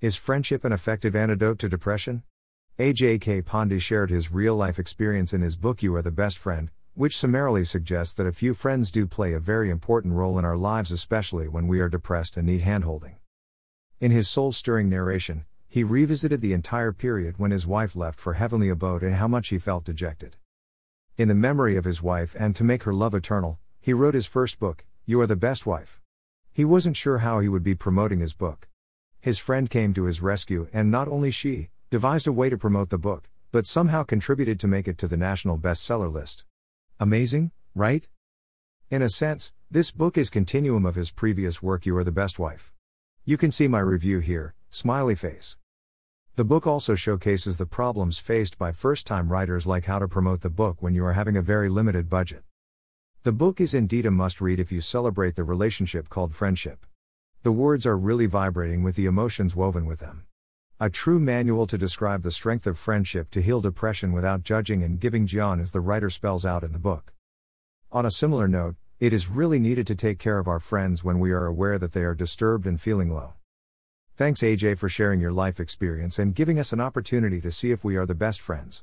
Is friendship an effective antidote to depression? Ajay K. Pandey shared his real life experience in his book You Are the Best Friend, which summarily suggests that a few friends do play a very important role in our lives, especially when we are depressed and need handholding. In his soul stirring narration, he revisited the entire period when his wife left for heavenly abode and how much he felt dejected. In the memory of his wife and to make her love eternal, he wrote his first book, You Are the Best Wife. He wasn't sure how he would be promoting his book. His friend came to his rescue, and not only she, devised a way to promote the book, but somehow contributed to make it to the national bestseller list. Amazing, right? In a sense, this book is continuum of his previous work You Are the Best Wife. You can see my review here, smiley face. The book also showcases the problems faced by first time writers like how to promote the book when you are having a very limited budget. The book is indeed a must read if you celebrate the relationship called friendship. The words are really vibrating with the emotions woven with them. A true manual to describe the strength of friendship to heal depression without judging and giving gyaan as the writer spells out in the book. On a similar note, it is really needed to take care of our friends when we are aware that they are disturbed and feeling low. Thanks, Ajay, for sharing your life experience and giving us an opportunity to see if we are the best friends.